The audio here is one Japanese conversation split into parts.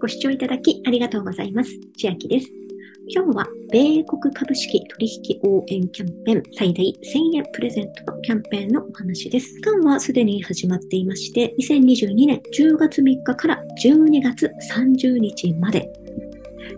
ご視聴いただきありがとうございます。千秋です。今日は、米国株式取引応援キャンペーン最大1000円プレゼントのキャンペーンのお話です。期間はすでに始まっていまして、2022年10月3日から12月30日まで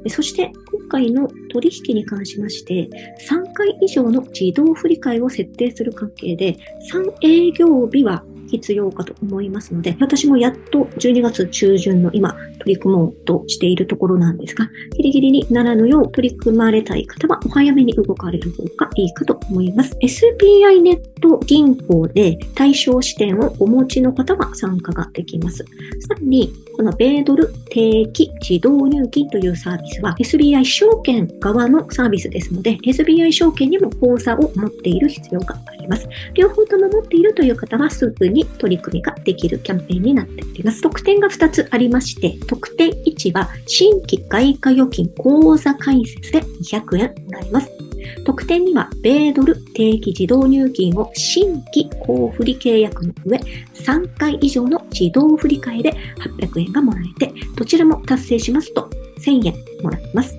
そして今回の取引に関しまして、3回以上の自動振り替えを設定する関係で、3営業日は必要かと思いますので、私もやっと12月中旬の今取り組もうとしているところなんですが、ギリギリにならぬよう取り組まれたい方はお早めに動かれる方がいいかと思います。SBI ネット銀行で対象視点をお持ちの方は参加ができます。さらに、この米ドル定期自動入金というサービスは SBI 証券側のサービスですので、SBI 証券にも口座を持っている必要があります。両方とも持っているという方はすぐに取り組みができるキャンペーンになっております。特典が2つありまして、特典1は新規外貨預金口座開設で200円もらえます。特典には、米ドル定期自動入金を新規交付契約の上、3回以上の自動振り替えで800円がもらえて、どちらも達成しますと1000円もらえます。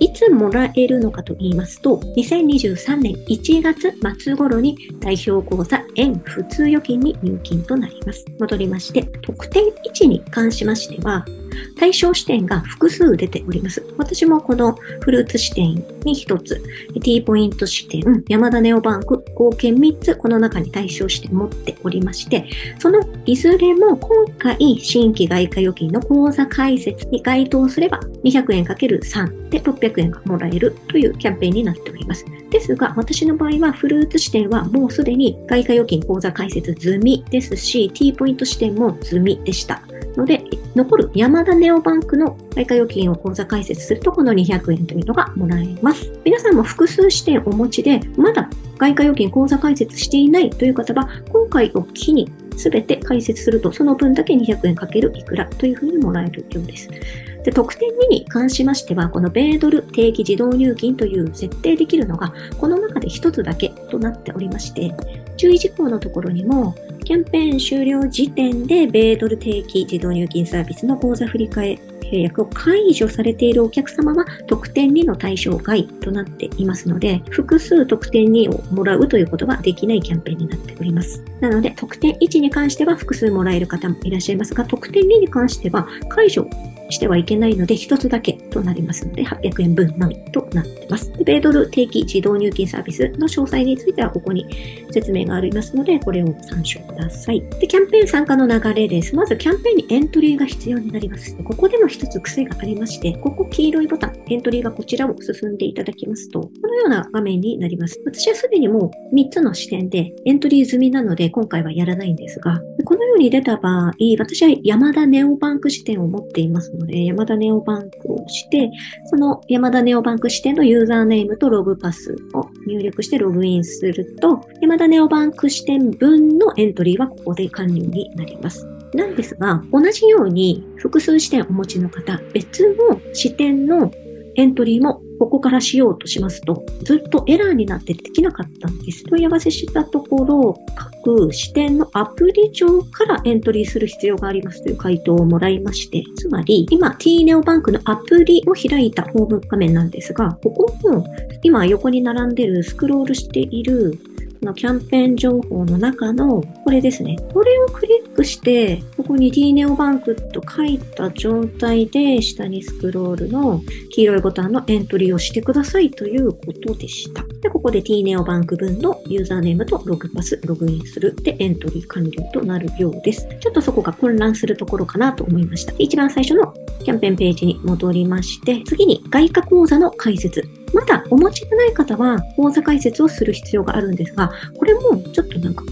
いつもらえるのかと言いますと、2023年1月末頃に代表口座円普通預金に入金となります。戻りまして、特典1に関しましては、対象視点が複数出ております。私もこのフルーツ視点に1つ、T ポイント視点、山田ネオバンク、合計3つこの中に対象視点持っておりまして、そのいずれも今回新規外貨預金の口座開設に該当すれば200円 ×3 で600円がもらえるというキャンペーンになっております。ですが、私の場合はフルーツ視点はもうすでに外貨預金口座開設済みですし、T ポイント視点も済みでした。ので、残る山田ネオバンクの外貨預金を口座開設すると、この200円というのがもらえます。皆さんも複数視点をお持ちで、まだ外貨預金口座開設していないという方は、今回を機に全て開設すると、その分だけ200円かけるいくらというふうにもらえるようです。で特典2に関しましては、この米ドル定期自動入金という設定できるのが、この中で1つだけとなっておりまして、注意事項のところにも、キャンペーン終了時点で米ドル定期自動入金サービスの口座振替契約を解除されているお客様は特典2の対象外となっていますので、複数特典2をもらうということはできないキャンペーンになっております。なので、特典1に関しては複数もらえる方もいらっしゃいますが、特典2に関しては解除してはいけないので、一つだけとなりますので、800円分のみとなっています。で米ドル定期自動入金サービスの詳細については、ここに説明がありますので、これを参照ください。で、キャンペーン参加の流れです。まず、キャンペーンにエントリーが必要になります。ここでも一つ癖がありまして、ここ黄色いボタン、エントリーがこちらを進んでいただきますと、このような画面になります。私はすでにもう3つの視点でエントリー済みなので、今回はやらないんですが、このように出た場合、私は山田ネオバンク視点を持っていますので、山田ネオバンクをして、その山田ネオバンク支店のユーザーネームとログパスを入力してログインすると、山田ネオバンク支店分のエントリーはここで完了になります。なんですが、同じように複数支店をお持ちの方、別の支店のエントリーもここからしようとしますと、ずっとエラーになってできなかったんです。問い合わせしたところ、各視点のアプリ上からエントリーする必要がありますという回答をもらいまして、つまり、今 t ネオバンクのアプリを開いたホーム画面なんですが、ここも今横に並んでるスクロールしているのキャンペーン情報の中の、これですね。これをクリックして、ここに t ネオバンクと書いた状態で、下にスクロールの黄色いボタンのエントリーをしてくださいということでした。ここで t ネオバンク分のユーザーネームとログパス、ログインする。で、エントリー完了となるようです。ちょっとそこが混乱するところかなと思いました。一番最初のキャンペーンページに戻りまして、次に外貨口座の解説。まだお持ちでない方は口座開設をする必要があるんですが、これもちょっとなんか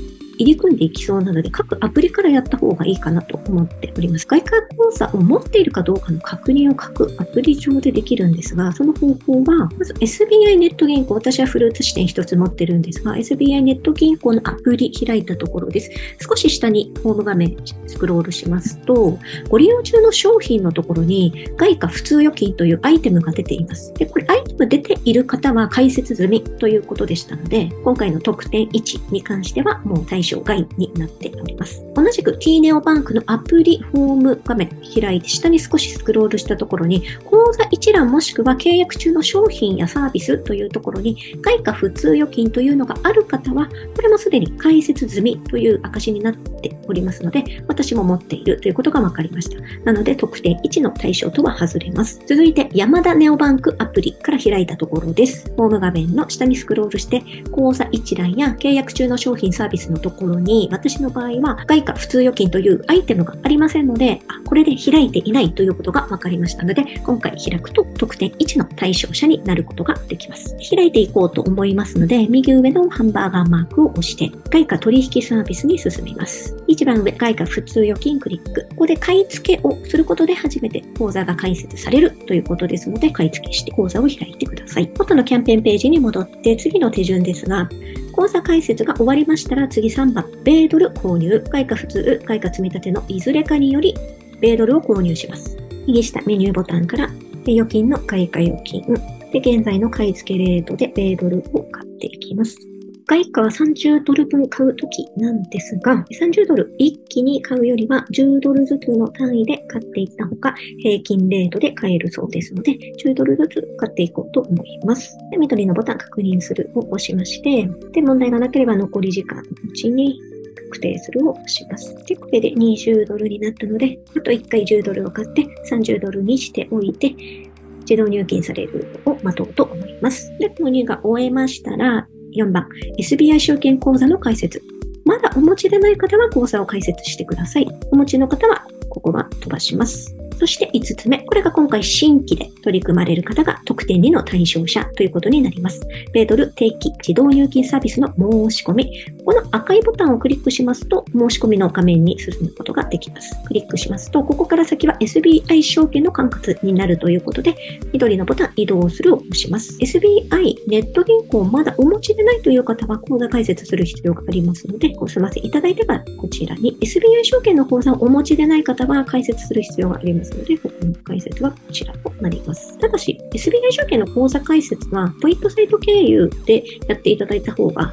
り組んでいきそうなので、各アプリからやった方がいいかなと思っております。外貨口座を持っているかどうかの確認を各アプリ上でできるんですが、その方法は、まず SBI ネット銀行、私はフルーツ支店一つ持ってるんですが、SBI ネット銀行のアプリ開いたところです。少し下にホーム画面スクロールしますと、ご利用中の商品のところに外貨普通預金というアイテムが出ています。で、これアイテム出ている方は解説済みということでしたので、今回の特典1に関してはもう対象象外になっております。同じく t ネオバンクのアプリフォーム画面開いて下に少しスクロールしたところに口座一覧もしくは契約中の商品やサービスというところに外貨普通預金というのがある方はこれもすでに開設済みという証になっておりますので私も持っているということが分かりました。なので特典1の対象とは外れます。続いて山田ネオバンクアプリから開いたところです。ホーム画面の下にスクロールして口座一覧や契約中の商品サービスのところろに私の場合は外貨普通預金というアイテムがありませんので、あ、これで開いていないということが分かりましたので、今回開くと特典1の対象者になることができます。開いていこうと思いますので、右上のハンバーガーマークを押して、外貨取引サービスに進みます。一番上、外貨普通預金クリック。ここで買い付けをすることで初めて口座が開設されるということですので、買い付けして口座を開いてください。元のキャンペーンページに戻って次の手順ですが、口座開設が終わりましたら次3番、米ドル購入、外貨普通、外貨積み立てのいずれかにより、米ドルを購入します。右下メニューボタンから、預金の外貨預金、で、現在の買い付けレートで米ドルを買っていきます。外貨は30ドル分買うときなんですが、30ドル一気に買うよりは10ドルずつの単位で買っていったほか、平均レートで買えるそうですので、10ドルずつ買っていこうと思います。で緑のボタン確認するを押しまして、で、問題がなければ残り時間のうちに確定するを押します。で、これで20ドルになったので、あと1回10ドルを買って30ドルにしておいて、自動入金されるを待とうと思います。で、購入が終えましたら、4番、SBI 証券口座の開設。まだお持ちでない方は口座を開設してください。お持ちの方はここは飛ばします。そして5つ目。これが今回新規で取り組まれる方が特典2の対象者ということになります。米ドル定期自動入金サービスの申し込み。この赤いボタンをクリックしますと、申し込みの画面に進むことができます。クリックしますと、ここから先は SBI 証券の管轄になるということで、緑のボタン移動するを押します。SBI ネット銀行まだお持ちでないという方は口座開設する必要がありますので、お済ませいただいてからこちらに SBI 証券の口座をお持ちでない方は開設する必要がありますますので、ここの解説はこちらとなります。ただし、SBI 証券の口座開設は、ポイントサイト経由でやっていただいた方が、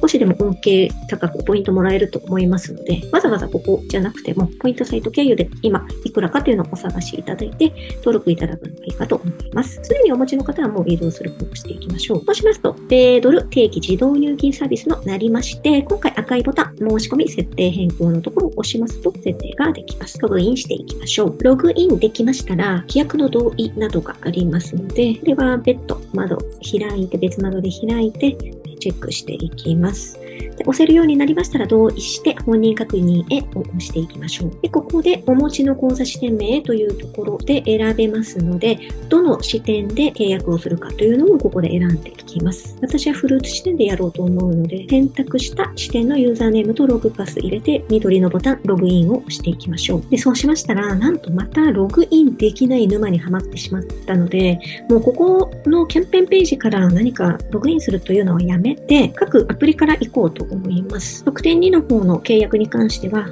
少しでも恩恵高くポイントもらえると思いますので、わざわざここじゃなくても、ポイントサイト経由で今いくらかというのをお探しいただいて、登録いただくのがいいかと思います。すでにお持ちの方はもう移動する方をしていきましょう。そうしますと、米ドル定期自動入金サービスのなりまして、今回赤いボタン、申し込み設定変更のところを押しますと、設定ができます。ログインしていきましょう。ログインできましたら、規約の同意などがありますので、では別途窓開いて、別窓で開いて、チェックしていきます。で押せるようになりましたら同意して本人確認へを押していきましょう。でここでお持ちの口座支店名というところで選べますので、どの視点で契約をするかというのもここで選んでいきます。私はフルーツ視点でやろうと思うので、選択した視点のユーザーネームとログパス入れて、緑のボタン、ログインを押していきましょう。で、そうしましたら、なんとまたログインできない沼にはまってしまったので、もうここのキャンペーンページから何かログインするというのはやめて、各アプリから行こうと思います。特典2の方の契約に関しては、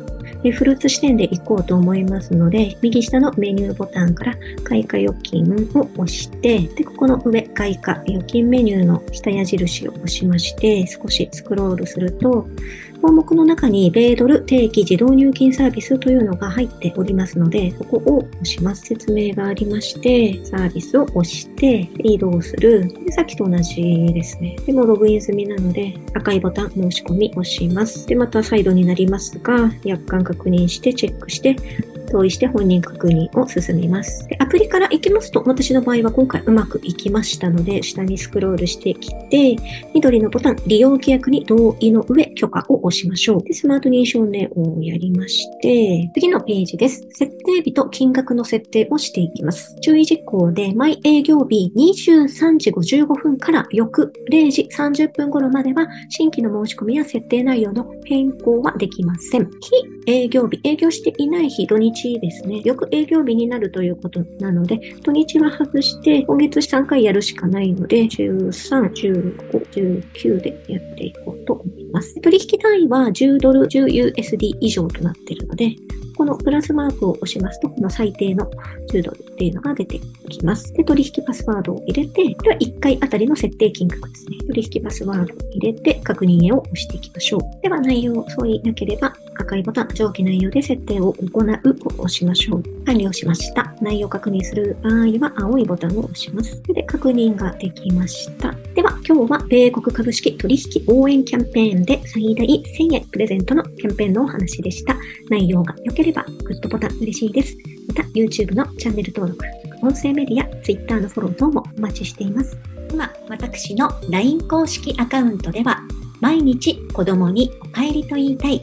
フルーツ視点で行こうと思いますので、右下のメニューボタンから開花預金を押して、で、ここの上、開花預金メニューの下矢印を押しまして、少しスクロールすると、項目の中に米ドル定期自動入金サービスというのが入っておりますので、ここを押します。説明がありまして、サービスを押して移動する。でさっきと同じですね。でもログイン済みなので、赤いボタン申し込み押します。で、また再度になりますが、約款確認してチェックして、同意して本人確認を進みます。でアプリから行きますと、私の場合は今回うまくいきましたので、下にスクロールしてきて、緑のボタン、利用規約に同意の上、許可を押しましょう。で、スマート認証年をやりまして、次のページです。設定日と金額の設定をしていきます。注意事項で、毎営業日23時55分から翌0時30分頃までは、新規の申し込みや設定内容の変更はできません。非営業日、営業していない日、土日ですね。よく営業日になるということなので、土日は外して、今月3回やるしかないので、13、15、19でやっていこうと思います。取引単位は10ドル、10USD 以上となっているので、このプラスマークを押しますと、この最低の10ドルっていうのが出てきます。で、取引パスワードを入れて、これは1回あたりの設定金額ですね。取引パスワードを入れて、確認へを押していきましょう。では、内容を相違なければ、赤いボタン、上記内容で設定を行うを押しましょう。完了しました。内容確認する場合は、青いボタンを押します。で、確認ができました。では、今日は米国株式取引応援キャンペーンで最大1000円プレゼントのキャンペーンのお話でした。内容が良ければグッドボタン嬉しいです。また YouTube のチャンネル登録、音声メディア、Twitter のフォロー等もお待ちしています。今、私の LINE 公式アカウントでは毎日子供にお帰りと言いたい